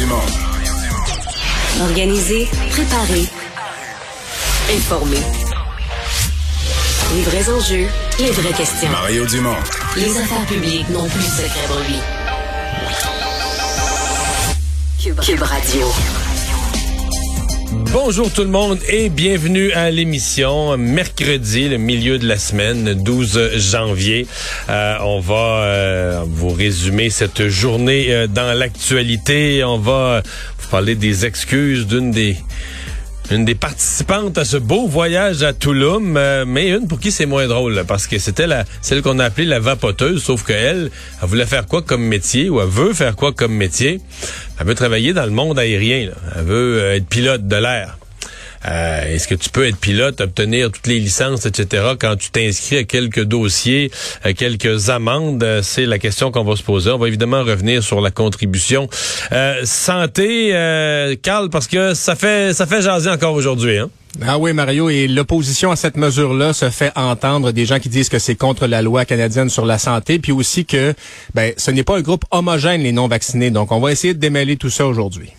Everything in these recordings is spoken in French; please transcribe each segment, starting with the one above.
Dumont. Organiser, préparer, informer. Les vrais enjeux, les vraies questions. Mario Dumont. Les affaires publiques n'ont plus de secret pour lui. Cube, Cube Radio. Bonjour tout le monde et bienvenue à l'émission mercredi, le milieu de la semaine, 12 janvier. Euh, on va euh, vous résumer cette journée euh, dans l'actualité. On va vous parler des excuses d'une des une des participantes à ce beau voyage à Touloum, mais une pour qui c'est moins drôle, parce que c'était la celle qu'on a appelée la vapoteuse, sauf qu'elle, elle voulait faire quoi comme métier, ou elle veut faire quoi comme métier? Elle veut travailler dans le monde aérien, là. elle veut être pilote de l'air. Euh, Est-ce que tu peux être pilote, obtenir toutes les licences, etc. quand tu t'inscris à quelques dossiers, à quelques amendes? C'est la question qu'on va se poser. On va évidemment revenir sur la contribution. Euh, santé, euh, Carl, parce que ça fait ça fait jaser encore aujourd'hui. Hein? Ah oui, Mario, et l'opposition à cette mesure-là se fait entendre des gens qui disent que c'est contre la loi canadienne sur la santé, puis aussi que ben ce n'est pas un groupe homogène, les non-vaccinés. Donc, on va essayer de démêler tout ça aujourd'hui.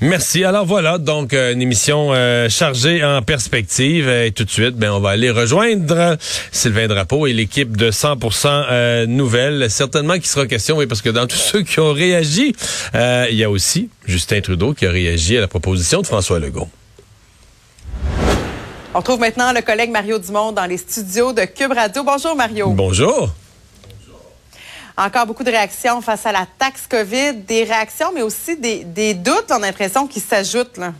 Merci. Alors voilà, donc euh, une émission euh, chargée en perspective. Et tout de suite, ben, on va aller rejoindre Sylvain Drapeau et l'équipe de 100% euh, Nouvelles. Certainement qu'il sera question, oui, parce que dans tous ceux qui ont réagi, il y a aussi Justin Trudeau qui a réagi à la proposition de François Legault. On retrouve maintenant le collègue Mario Dumont dans les studios de Cube Radio. Bonjour Mario. Bonjour. Encore beaucoup de réactions face à la taxe COVID, des réactions, mais aussi des, doutes, on a l'impression, qui s'ajoutent. Là.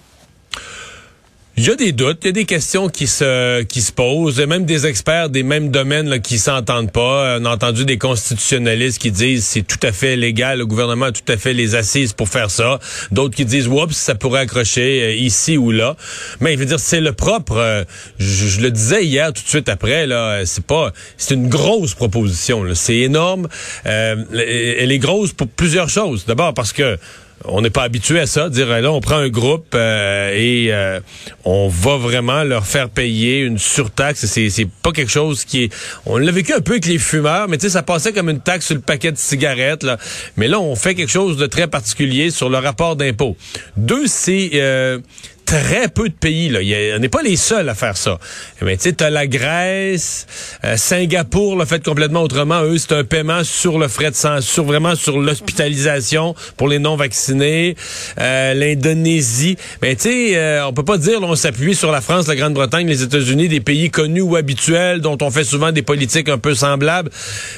Il y a des doutes, il y a des questions qui se qui se posent, même des experts des mêmes domaines là, qui s'entendent pas. On a entendu des constitutionnalistes qui disent c'est tout à fait légal, le gouvernement a tout à fait les assises pour faire ça. D'autres qui disent oups, ça pourrait accrocher euh, ici ou là. Mais je veux dire, c'est le propre. Euh, je, je, le disais hier, tout de suite après là, c'est pas, c'est une grosse proposition. C'est énorme. Euh, elle est grosse pour plusieurs choses. D'abord parce que on n'est pas habitué à ça, dire là on prend un groupe euh, et euh, on va vraiment leur faire payer une surtaxe. C'est c'est pas quelque chose qui est. On l'a vécu un peu avec les fumeurs, mais tu sais ça passait comme une taxe sur le paquet de cigarettes. Mais là on fait quelque chose de très particulier sur le rapport d'impôt. Deux, c'est euh, très peu de pays. Là. on n'est pas les seuls à faire ça. Mais tu sais, la Grèce, euh, Singapour l'a fait complètement autrement. Eux, c'est un paiement sur le frais de sang, sur vraiment sur l'hospitalisation pour les non vaccinés. Euh, L'Indonésie, mais tu sais, euh, on peut pas dire on s'appuie sur la France, la Grande-Bretagne, les États-Unis, des pays connus ou habituels dont on fait souvent des politiques un peu semblables.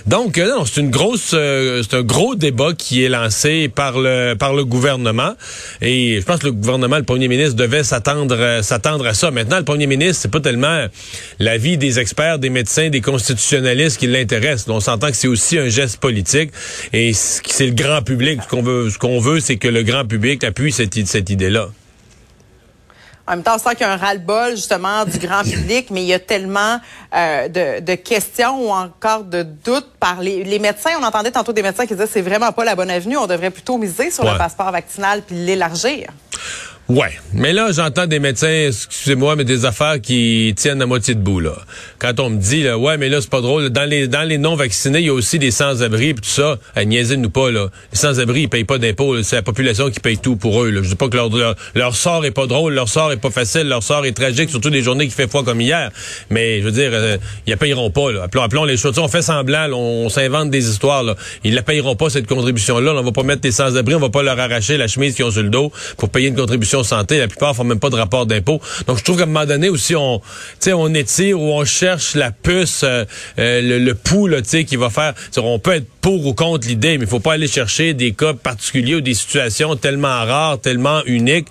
Donc euh, non, c'est une grosse, c'est un gros débat qui est lancé par le par le gouvernement. Et je pense que le gouvernement, le premier ministre devait s'attendre euh, s'attendre à ça. Maintenant, le premier ministre, c'est pas tellement l'avis des experts, des médecins, des constitutionnalistes qui l'intéressent. On s'entend que c'est aussi un geste politique et c'est le grand public. Ce qu'on veut, ce qu'on veut, c'est que le grand public appuie cette, cette idée-là. En même temps, on sent qu'il y a un ras-le-bol, justement, du grand public, mais il y a tellement euh, de, de, questions ou encore de doutes par les, les, médecins. On entendait tantôt des médecins qui disaient c'est vraiment pas la bonne avenue. On devrait plutôt miser sur Ouais. le passeport vaccinal puis l'élargir. Ouais, mais là j'entends des médecins, excusez-moi, mais des affaires qui tiennent à moitié debout là. Quand on me dit là, ouais, mais là c'est pas drôle, dans les dans les non vaccinés, il y a aussi des sans-abri tout ça. À nous pas là. Les sans-abri, ils payent pas d'impôts, c'est la population qui paye tout pour eux. Là. Je dis pas que leur, leur leur sort est pas drôle, leur sort est pas facile, leur sort est tragique, surtout des journées qui fait froid comme hier. Mais je veux dire, euh, ils la payeront pas là. Appelons, appelons les choses. On fait semblant, là, on, s'invente des histoires là. Ils la payeront pas cette contribution là. On va pas mettre les sans-abri, on va pas leur arracher la chemise qu'ils ont sur le dos pour payer une contribution santé. La plupart font même pas de rapport d'impôt. Donc je trouve qu'à un moment donné aussi on on étire ou on cherche la puce euh, euh, le, le pouls là, qui va faire on peut être pour ou contre l'idée mais il faut pas aller chercher des cas particuliers ou des situations tellement rares, tellement uniques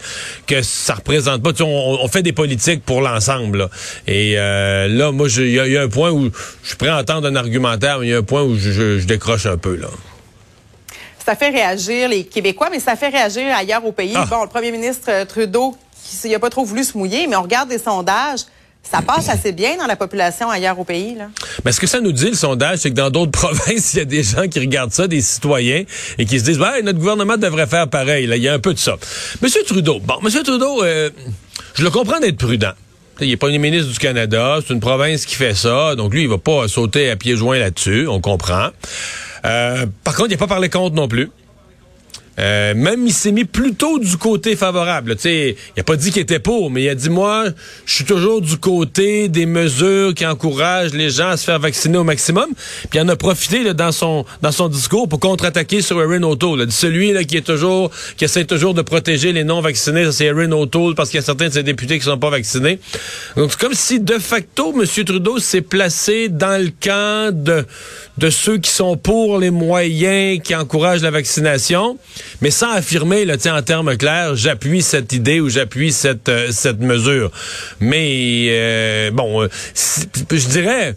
que ça représente pas on, on fait des politiques pour l'ensemble. Et euh, là moi il y, a- un point où je suis prêt à entendre un argumentaire mais il y a un point où je, je- je décroche un peu là. Ça fait réagir les Québécois, mais ça fait réagir ailleurs au pays. Ah. Bon, le premier ministre euh, Trudeau, qui n'a pas trop voulu se mouiller, mais on regarde des sondages. Ça passe assez bien dans la population ailleurs au pays. Là. Mais ce que ça nous dit, le sondage, c'est que dans d'autres provinces, il y a des gens qui regardent ça, des citoyens, et qui se disent, ouais, notre gouvernement devrait faire pareil. Là, il y a un peu de ça. Monsieur Trudeau, bon, Monsieur Trudeau, euh, je le comprends d'être prudent. Il est premier ministre du Canada, c'est une province qui fait ça, donc lui, il va pas sauter à pieds joints là-dessus, on comprend. Euh, par contre, il n'a pas parlé contre non plus. Euh, même il s'est mis plutôt du côté favorable. Tu sais, il a pas dit qu'il était pour, mais il a dit moi, je suis toujours du côté des mesures qui encouragent les gens à se faire vacciner au maximum. Puis il en a profité là, dans son dans son discours pour contre-attaquer sur Erin O'Toole. Celui là, qui est toujours qui essaie toujours de protéger les non vaccinés, c'est Erin O'Toole parce qu'il y a certains de ses députés qui sont pas vaccinés. Donc c'est comme si de facto M. Trudeau s'est placé dans le camp de de ceux qui sont pour les moyens qui encouragent la vaccination mais sans affirmer, là, en termes clairs, j'appuie cette idée ou j'appuie cette, euh, cette mesure. Mais, euh, bon, euh, je dirais,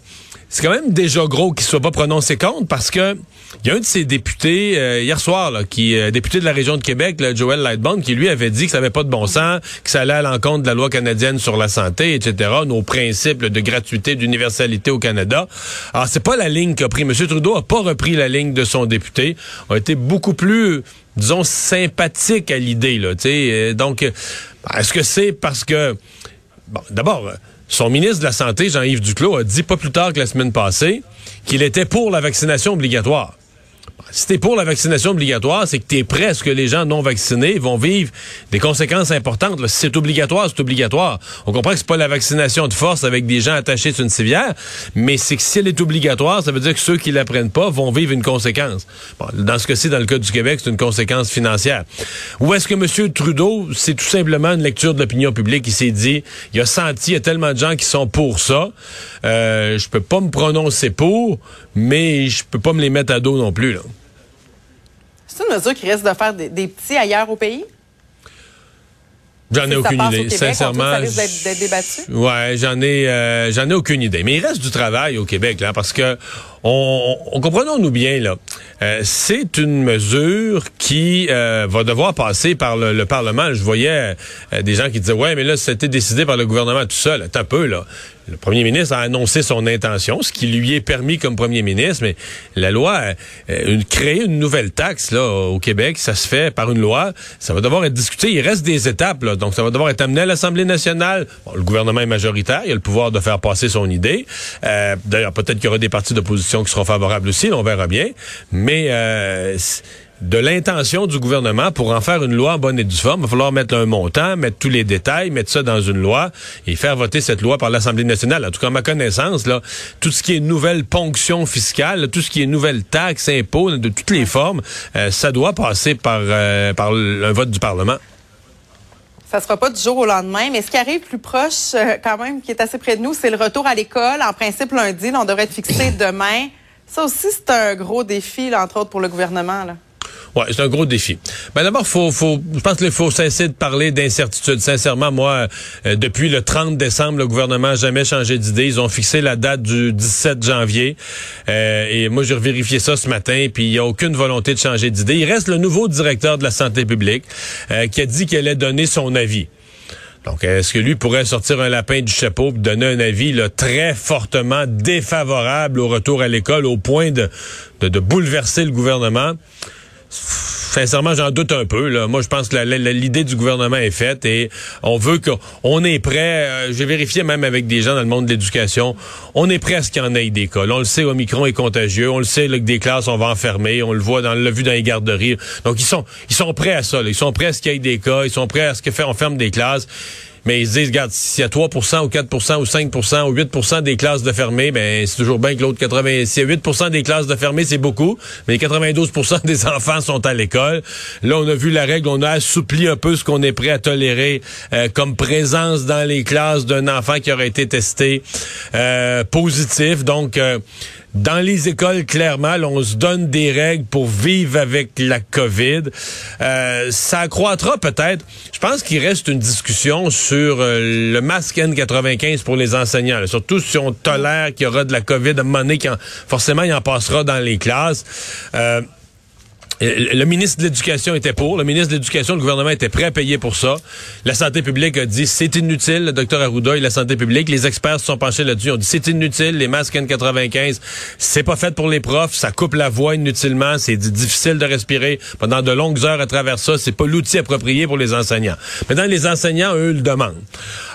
c'est quand même déjà gros qu'il soit pas prononcé contre parce que il y a un de ses députés hier soir, là, qui est député de la région de Québec, là, Joel Lightbone, qui lui avait dit que ça n'avait pas de bon sens, que ça allait à l'encontre de la loi canadienne sur la santé, etc., nos principes de gratuité, d'universalité au Canada. Alors, c'est pas la ligne qu'a pris. M. Trudeau a pas repris la ligne de son député, a été beaucoup plus disons, sympathique à l'idée. Là, euh, donc, euh, est-ce que c'est parce que... Bon, d'abord, son ministre de la Santé, Jean-Yves Duclos, a dit pas plus tard que la semaine passée qu'il était pour la vaccination obligatoire. Si t'es pour la vaccination obligatoire, c'est que tu es prêt à ce que les gens non vaccinés vont vivre des conséquences importantes. Si c'est obligatoire, c'est obligatoire. On comprend que c'est pas la vaccination de force avec des gens attachés sur une civière, mais c'est que si elle est obligatoire, ça veut dire que ceux qui la prennent pas vont vivre une conséquence. dans ce cas-ci, dans le cas du Québec, c'est une conséquence financière. Ou est-ce que M. Trudeau, c'est tout simplement une lecture de l'opinion publique, il s'est dit, il a senti, il y a tellement de gens qui sont pour ça, euh, je peux pas me prononcer pour, mais je peux pas me les mettre à dos non plus. Là. C'est une mesure qui risque de faire des, petits ailleurs au pays? J'en ai aucune idée, sincèrement. D'être débattu? Ouais, j'en ai, euh, j'en ai aucune idée. Mais il reste du travail au Québec là, parce que on, on comprenons-nous bien là. Euh, c'est une mesure qui euh, va devoir passer par le, Parlement. Je voyais des gens qui disaient ouais, mais là c'était décidé par le gouvernement tout seul. un peu là. Le premier ministre a annoncé son intention, ce qui lui est permis comme premier ministre, mais la loi, euh, créer une nouvelle taxe là au Québec, ça se fait par une loi. Ça va devoir être discuté. Il reste des étapes, là, donc ça va devoir être amené à l'Assemblée nationale. le gouvernement est majoritaire, il a le pouvoir de faire passer son idée. Euh, D'ailleurs, peut-être qu'il y aura des partis d'opposition qui seront favorables aussi, on verra bien. Mais euh, de l'intention du gouvernement pour en faire une loi bonne et due forme. Il va falloir mettre un montant, mettre tous les détails, mettre ça dans une loi et faire voter cette loi par l'Assemblée nationale. En tout cas, à ma connaissance, là, tout ce qui est nouvelle ponction fiscale, tout ce qui est nouvelle taxe, impôts, de toutes les formes, euh, ça doit passer par, euh, par un vote du Parlement. Ça sera pas du jour au lendemain, mais ce qui arrive plus proche, euh, quand même, qui est assez près de nous, c'est le retour à l'école. En principe, lundi, on devrait être fixé demain. Ça aussi, c'est un gros défi, entre autres, pour le gouvernement. Là. Ouais, c'est un gros défi. Ben d'abord, faut, faut, je pense qu'il faut cesser de parler d'incertitude. Sincèrement, moi, euh, depuis le 30 décembre, le gouvernement n'a jamais changé d'idée. Ils ont fixé la date du 17 janvier. Euh, et moi, j'ai vérifié ça ce matin, puis il n'y a aucune volonté de changer d'idée. Il reste le nouveau directeur de la santé publique euh, qui a dit qu'il allait donner son avis. Donc, est-ce que lui pourrait sortir un lapin du chapeau et donner un avis là, très fortement défavorable au retour à l'école au point de, de, de bouleverser le gouvernement? Sincèrement, j'en doute un peu. Là. Moi, je pense que l'idée du gouvernement est faite et on veut qu'on est prêt. Euh, J'ai vérifié même avec des gens dans le monde de l'éducation. On est prêt à ce qu'il y en ait des cas. on le sait, Omicron est contagieux. On le sait que des classes, on va enfermer. On le voit dans le vu dans les garderies. Donc, ils sont, ils sont prêts à ça. Ils sont prêts à ce qu'il y ait des cas. Ils sont prêts à ce que fait on ferme des classes. Mais ils se disent, regarde, s'il y a 3% ou 4% ou 5% ou 8% des classes de fermées, ben c'est toujours bien que l'autre 80... S'il y a 8% des classes de fermées, c'est beaucoup, mais 92% des enfants sont à l'école. Là, on a vu la règle, on a assoupli un peu ce qu'on est prêt à tolérer euh, comme présence dans les classes d'un enfant qui aurait été testé euh, positif. Donc... Euh, dans les écoles, clairement, on se donne des règles pour vivre avec la COVID. Euh, ça accroîtra peut-être. Je pense qu'il reste une discussion sur euh, le masque N95 pour les enseignants. surtout si on tolère qu'il y aura de la COVID à un moment donné, forcément, il en passera dans les classes. Euh, le ministre de l'Éducation était pour. Le ministre de l'Éducation, le gouvernement était prêt à payer pour ça. La santé publique a dit c'est inutile. Le docteur Arruda et la santé publique, les experts se sont penchés là-dessus. ont dit c'est inutile. Les masques N95, c'est pas fait pour les profs. Ça coupe la voix inutilement. C'est difficile de respirer pendant de longues heures à travers ça. C'est pas l'outil approprié pour les enseignants. Maintenant, les enseignants, eux, le demandent.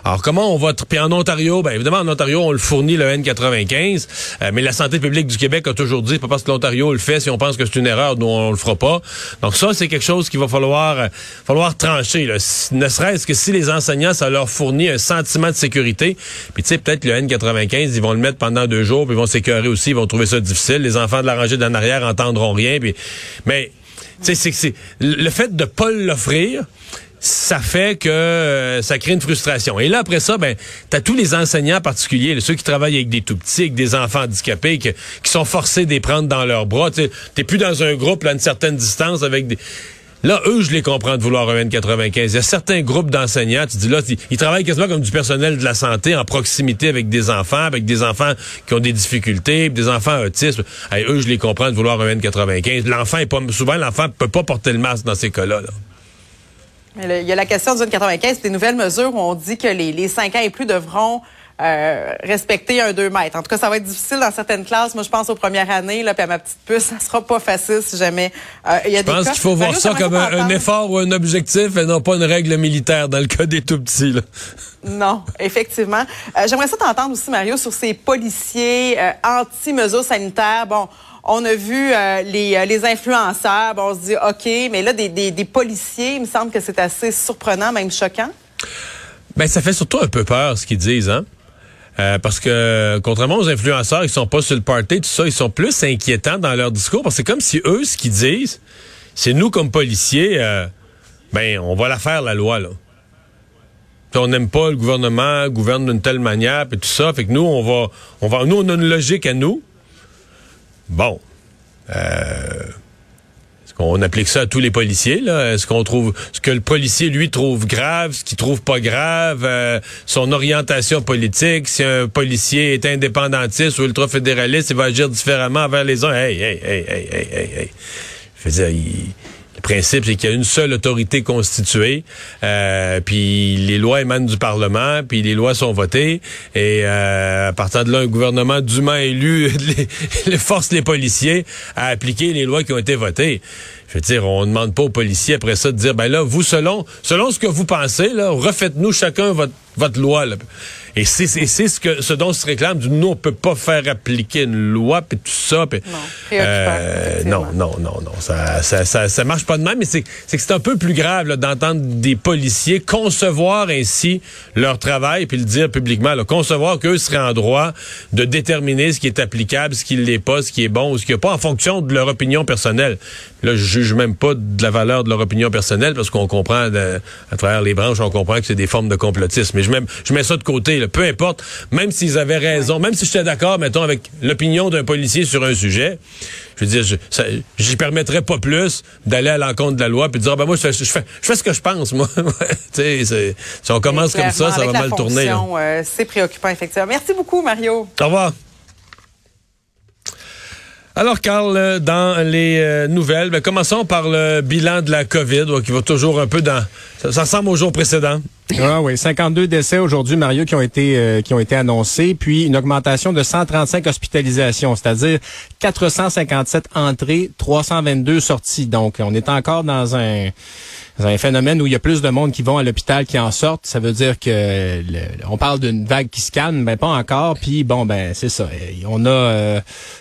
Alors, comment on va... Puis en Ontario, ben évidemment, en Ontario, on le fournit, le N95. Euh, mais la santé publique du Québec a toujours dit, pas parce que l'Ontario le fait, si on pense que c'est une erreur, nous, on le fera Donc ça, c'est quelque chose qu'il va falloir, euh, falloir trancher. Ne serait-ce que si les enseignants, ça leur fournit un sentiment de sécurité. Puis tu sais, peut-être le N95, ils vont le mettre pendant deux jours, puis ils vont s'écœurer aussi, ils vont trouver ça difficile. Les enfants de la rangée d'en arrière entendront rien. Puis... Mais tu sais, c'est le fait de pas l'offrir ça fait que euh, ça crée une frustration. Et là, après ça, ben, t'as tous les enseignants particuliers, ceux qui travaillent avec des tout-petits, avec des enfants handicapés, qui, sont forcés de les prendre dans leurs bras. T'es plus dans un groupe à une certaine distance avec des... Là, eux, je les comprends de vouloir un N95. Il y a certains groupes d'enseignants, tu dis là, ils, travaillent quasiment comme du personnel de la santé en proximité avec des enfants, avec des enfants qui ont des difficultés, des enfants autistes. eux, je les comprends de vouloir un N95. L'enfant est pas, souvent, l'enfant peut pas porter le masque dans ces cas-là. Là il y a la question du 95, des nouvelles mesures où on dit que les, les 5 ans et plus devront euh, respecter un 2 mètres. En tout cas, ça va être difficile dans certaines classes. Moi, je pense aux premières années, là, puis à ma petite puce, ça sera pas facile si jamais euh, il y a des Je pense qu'il faut voir ça comme un, effort ou un objectif et non pas une règle militaire dans le cas des tout petits. Là. Non, effectivement. Euh, j'aimerais ça t'entendre aussi, Mario, sur ces policiers anti-mesures sanitaires. Bon, on a vu euh, les, euh, les, influenceurs. On se dit, OK, mais là, des, policiers, il me semble que c'est assez surprenant, même choquant. Ben, ça fait surtout un peu peur, ce qu'ils disent, hein? Euh, parce que, contrairement aux influenceurs, ils sont pas sur le party, tout ça, ils sont plus inquiétants dans leur discours, parce que c'est comme si eux, ce qu'ils disent, c'est nous, comme policiers, ben, on va la faire, la loi, là. on n'aime pas le gouvernement, gouverne d'une telle manière, et tout ça. Fait que nous, on va, on va, nous, on a une logique à nous. Bon. Euh, est-ce qu'on applique ça à tous les policiers? Là? Est-ce qu'on trouve ce que le policier, lui, trouve grave, ce qu'il trouve pas grave, euh, son orientation politique, si un policier est indépendantiste ou ultra-fédéraliste, il va agir différemment envers les uns. Hey, hey, hey, hey, hey, hey, hey. Je veux principe, c'est qu'il y a une seule autorité constituée, euh, puis les lois émanent du Parlement, puis les lois sont votées, et euh, à partir de là, un gouvernement dûment élu les, force les policiers à appliquer les lois qui ont été votées. Je veux dire, on ne demande pas aux policiers après ça de dire, ben là, vous, selon, selon ce que vous pensez, là, refaites-nous chacun votre, votre loi. Là. Et c'est ce que ce dont se réclame. Du, nous, on peut pas faire appliquer une loi puis tout ça. Pis, non, euh, non, non, non, non, ça, ça, ça, ça, marche pas de même. Mais c'est que c'est un peu plus grave d'entendre des policiers concevoir ainsi leur travail puis le dire publiquement. Là, concevoir qu'eux seraient en droit de déterminer ce qui est applicable, ce qui l'est pas, ce qui est bon ou ce qui est pas en fonction de leur opinion personnelle. Là, je juge même pas de la valeur de leur opinion personnelle parce qu'on comprend à travers les branches, on comprend que c'est des formes de complotisme. Mais je mets, je mets ça de côté. Là. Peu importe, même s'ils avaient raison, même si j'étais d'accord, mettons, avec l'opinion d'un policier sur un sujet, je veux dire, je j'y permettrais pas plus d'aller à l'encontre de la loi puis de dire, ah, ben moi, je fais, je fais, je fais ce que je pense, moi. tu sais, si on commence comme ça, ça va mal tourner. Euh, c'est préoccupant, effectivement. Merci beaucoup, Mario. Au revoir. Alors, Carl, euh, dans les euh, nouvelles, ben, commençons par le bilan de la COVID, qui va toujours un peu dans... Ça, ressemble au jour précédent. Ah oui, 52 décès aujourd'hui, Mario, qui ont été euh, qui ont été annoncés, puis une augmentation de 135 hospitalisations, c'est-à-dire 457 entrées, 322 sorties. Donc, on est encore dans un un phénomène où il y a plus de monde qui vont à l'hôpital qui en sortent. Ça veut dire que on parle d'une vague qui se calme, mais pas encore. Puis bon, ben c'est ça. On a euh,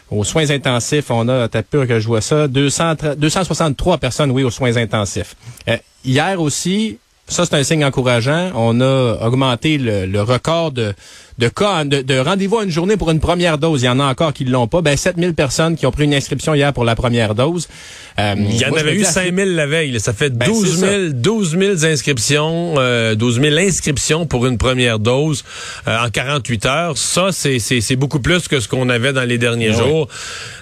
aux soins intensifs, on a, t'as peur que je vois ça, 200, 263 personnes, oui, aux soins intensifs. Euh, hier aussi, ça c'est un signe encourageant. On a augmenté le record de de cas, de, rendez-vous à une journée pour une première dose. Il y en a encore qui ne l'ont pas. Ben, 7000 personnes qui ont pris une inscription hier pour la première dose. Euh, il y en avait eu 5000 la veille. Ça fait 12 000, 12 000 inscriptions, euh, 12 000 inscriptions pour une première dose euh, en 48 heures. Ça, c'est beaucoup plus que ce qu'on avait dans les derniers jours.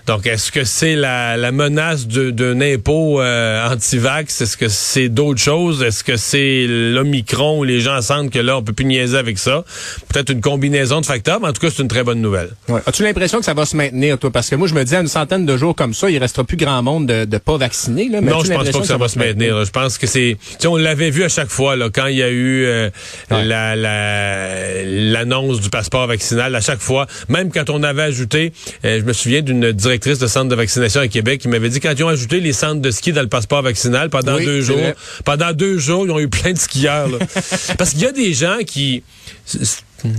Donc, est-ce que c'est la, la menace d'un impôt euh, anti-vax? Est-ce que c'est d'autres choses? Est-ce que c'est l'Omicron où les gens sentent que là, on peut plus niaiser avec ça? Peut-être une combinaison combinaison de facteurs, mais en tout cas, c'est une très bonne nouvelle. As-tu l'impression que ça va se maintenir, toi? Parce que moi, je me dis, à une centaine de jours comme ça, il restera plus grand monde de, de pas vaccinés. Là, non, je pense pas que ça, va se maintenir? Je pense que c'est... On l'avait vu à chaque fois, là, quand il y a eu euh, la l'annonce du passeport vaccinal, à chaque fois, même quand on avait ajouté, euh, je me souviens d'une directrice de centre de vaccination à Québec qui m'avait dit, quand ils ont ajouté les centres de ski dans le passeport vaccinal, pendant deux jours, pendant deux jours, ils ont eu plein de skieurs. Parce qu'il y a des gens qui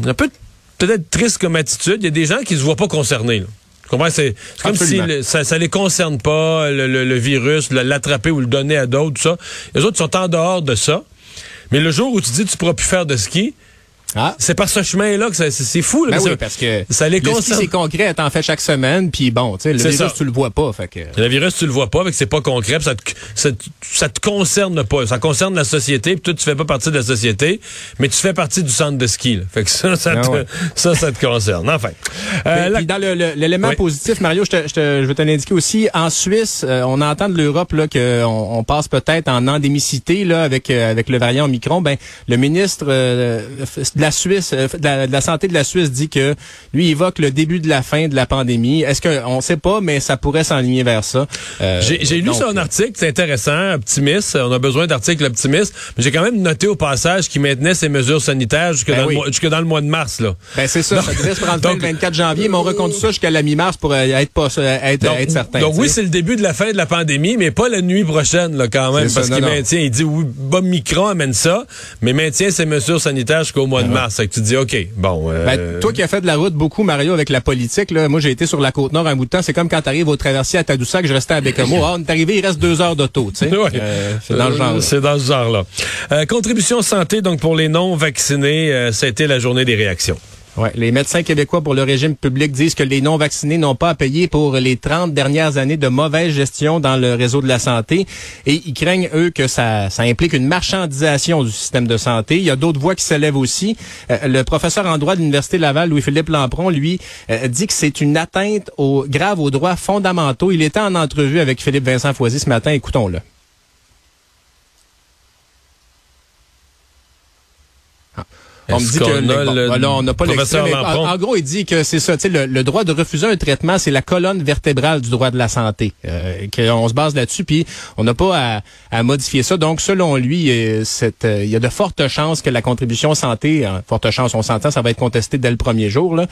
un peu peut-être triste comme attitude. Il y a des gens qui se voient pas concernés. Comprends? C'est comme si le- ça, ça les concerne pas, le, le- le virus, l'attraper ou le donner à d'autres, tout ça. Les autres sont en dehors de ça. Mais le jour où tu dis tu pourras plus faire de ski, Ah. c'est par ce chemin-là que c'est fou. Là, Ben oui, parce que ça les concerne. c'est concret, t'en fais chaque semaine, puis bon, le virus, ça. tu le vois pas, fait que... Le virus, tu le vois pas, avec c'est pas concret, puis ça te, ça, te- ça te concerne pas. Ça concerne la société, puis toi, tu fais pas partie de la société, mais tu fais partie du centre de ski. là. Fait que ça, ça, Ah te, ouais. ça, ça te concerne. Enfin. Euh, la- dans l'élément Oui. positif, Mario, je, te, je, te- je veux te l'indiquer aussi. En Suisse, euh, on entend de l'Europe là qu'on on passe peut-être en endémicité là avec euh, avec le variant Omicron. Ben le ministre euh, de la Suisse, euh, de la, de la santé de la Suisse dit que lui évoque le début de la fin de la pandémie. Est-ce que on sait pas, mais ça pourrait s'enligner vers ça. Euh, J'ai lu son article, c'est intéressant, optimiste. On a besoin d'articles optimistes. Mais j'ai quand même noté au passage qu'il maintenait ses mesures sanitaires jusque, Ben dans, oui. le mois, jusque dans le mois de mars. Là. Ben c'est ça, ça devait se prendre donc- le 24 janvier, mais on reconduit ça jusqu'à la mi-mars pour euh, être pas euh, être, Donc, être certain. donc oui, c'est le début de la fin de la pandémie, mais pas la nuit prochaine là, quand même, parce qu'il maintient, il dit oui, Bob Micron amène ça, mais maintient ses mesures sanitaires jusqu'au mois de mars. Fait que tu dis OK, bon. euh, Ben, toi qui as fait de la route beaucoup, Mario, avec la politique, là, moi j'ai été sur la côte nord un bout de temps. C'est comme quand t'arrives au traversier à Tadoussac, je restais à Bécamo. Ah, on est arrivé, il reste deux heures d'auto, tu sais. Ouais. Euh, c'est dans le genre. C'est dans ce genre-là. Euh, contribution santé, donc pour les non-vaccinés, ça a été la journée des réactions. Ouais, les médecins québécois pour le régime public disent que les non-vaccinés n'ont pas à payer pour les 30 dernières années de mauvaise gestion dans le réseau de la santé. Et ils craignent, eux, que ça, ça implique une marchandisation du système de santé. Il y a d'autres voix qui s'élèvent aussi. Euh, le professeur en droit de l'Université Laval, Louis-Philippe Lampron, lui, euh, dit que c'est une atteinte grave aux droits fondamentaux. Il était en entrevue avec Philippe Vincent Foisy ce matin. Écoutons-le. On me dit que qu'on a bon, le là, on n'a pas l'extrait, en, gros, il dit que c'est ça, le, le droit de refuser un traitement, c'est la colonne vertébrale du droit de la santé. Euh, qu'on se base là-dessus, puis on n'a pas à, à modifier ça. Donc, selon lui, euh, euh, il y a de fortes chances que la contribution santé, hein, forte chance, on s'entend, ça va être contesté dès le premier jour. Là.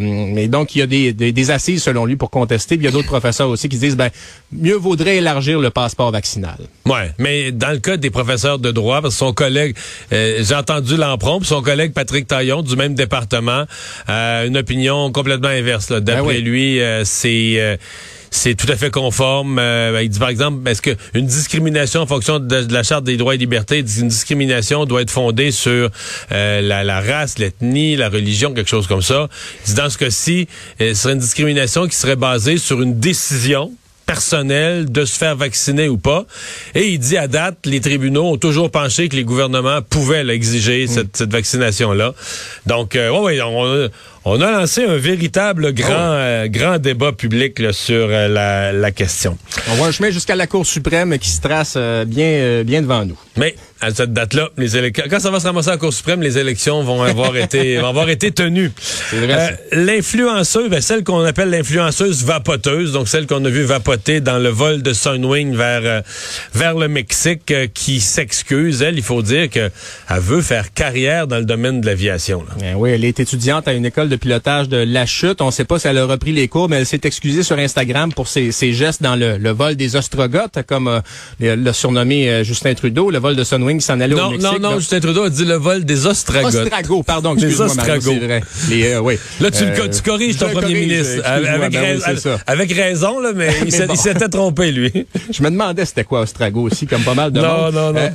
Mais donc, il y a des, des, des assises, selon lui, pour contester. Puis il y a d'autres professeurs aussi qui disent, ben, mieux vaudrait élargir le passeport vaccinal. Ouais, mais dans le cas des professeurs de droit, parce que son collègue, j'ai entendu puis son collègue Patrick Taillon du même département, euh, une opinion complètement inverse. D'après Ben oui. lui, euh, c'est euh, c'est tout à fait conforme. Euh, il dit par exemple, est-ce que une discrimination en fonction de, de la charte des droits et libertés, il dit une discrimination doit être fondée sur euh, la, la race, l'ethnie, la religion, quelque chose comme ça. Il dit dans ce cas-ci, ce serait une discrimination qui serait basée sur une décision personnel de se faire vacciner ou pas. Et il dit à date, les tribunaux ont toujours penché que les gouvernements pouvaient là, exiger cette, cette vaccination-là. Donc, euh, ouais, ouais, on, on a lancé un véritable grand, euh, grand débat public là, sur euh, la, la question. On voit un chemin jusqu'à la Cour suprême qui se trace euh, bien, bien devant nous. Mais à cette date-là, les élections, quand ça va se ramasser à la Cour suprême, les élections vont avoir été, vont avoir été tenues. C'est vrai, ça. L'influenceuse, ben, celle qu'on appelle l'influenceuse vapoteuse, donc celle qu'on a vu vapoter dans le vol de Sunwing vers vers le Mexique, qui s'excuse. Elle, il faut dire que elle veut faire carrière dans le domaine de l'aviation. Ben oui, elle est étudiante à une école de pilotage de La Chute. On ne sait pas si elle a repris les cours, mais elle s'est excusée sur Instagram pour ses, ses gestes dans le, le vol des ostrogoths, comme euh, le- l'a surnommé euh, Justin Trudeau, le vol de Sunwing s'en allait au Non, Mexique. non, non, là. Justin Trudeau a dit le vol des ostragotes. Ostrago, pardon, excuse-moi, ostragos. c'est vrai. Les, euh, oui. Là, tu, le Euh, tu corriges ton premier corrige, ministre. Avec, ben oui, avec raison, là, mais il Mais s'était trompé, lui. Je me demandais c'était quoi Ostrago aussi, comme pas mal de Non, monde. non, non.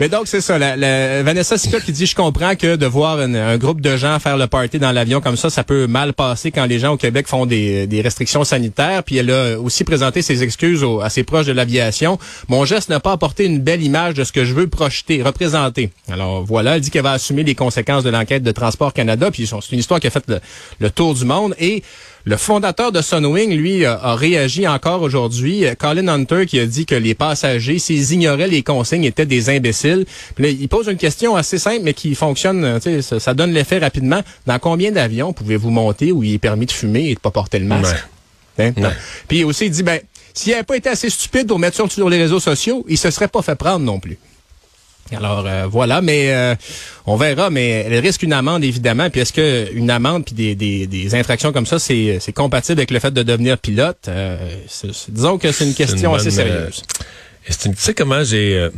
Mais donc, c'est ça. La, la- Vanessa Sica qui dit, je comprends que de voir un groupe de gens faire le party dans l'avion comme ça, ça peut mal passer quand les gens au Québec font des, des restrictions sanitaires. Puis elle a aussi présenté ses excuses à ses proches de l'aviation. Mon geste n'a pas apporté une belle image de ce que je veux projeter, représenter. Alors voilà, elle dit qu'elle va assumer les conséquences de l'enquête de Transport Canada. Puis c'est une histoire qui a fait le, le tour du monde. Et le fondateur de Sunwing, lui, a, a réagi encore aujourd'hui. Euh, Colin Hunter qui a dit que les passagers, s'ils ignoraient les consignes, étaient des imbéciles. Puis là, il pose une question assez simple, mais qui fonctionne, euh, ça, ça donne l'effet rapidement. Dans combien d'avions pouvez-vous monter où il est permis de fumer et de pas porter le masque? Hein? Ouais. Puis aussi, il dit, ben, s'il n'avait pas été assez stupide pour mettre ça sur les réseaux sociaux, il se serait pas fait prendre non plus. Alors euh, voilà, mais euh, on verra, mais elle risque une amende évidemment. Puis est-ce que une amende puis des, des, des infractions comme ça, c'est c'est compatible avec le fait de devenir pilote? Euh, c'est- Disons que c'est une question une assez sérieuse. Une- Tu sais comment j'ai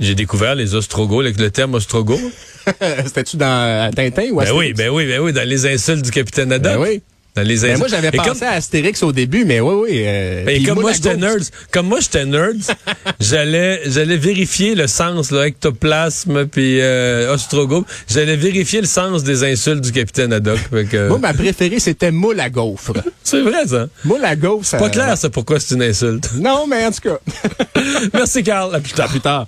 j'ai découvert les ostrogos, le, le terme ostrogo? C'était-tu dans Tintin ou à Ben oui, ben oui, ben oui, dans les insultes du capitaine Haddock. Ben oui. Dans les Ben, insultes. moi, j'avais Et pensé comme- à Astérix au début, mais oui, oui. euh, Ben, puis comme moi, j'étais nerd, comme moi j'étais nerd, j'allais j'allais vérifier le sens là, ectoplasme puis euh, ostrogoth. J'allais vérifier le sens des insultes du capitaine Haddock. Fait que- Moi, ma préférée, c'était moule à gaufre. c'est vrai ça. moule à gaufre, ça... Pas clair ça pourquoi c'est une insulte. Non, mais en tout cas, Merci Carl, à plus tard. plus tard.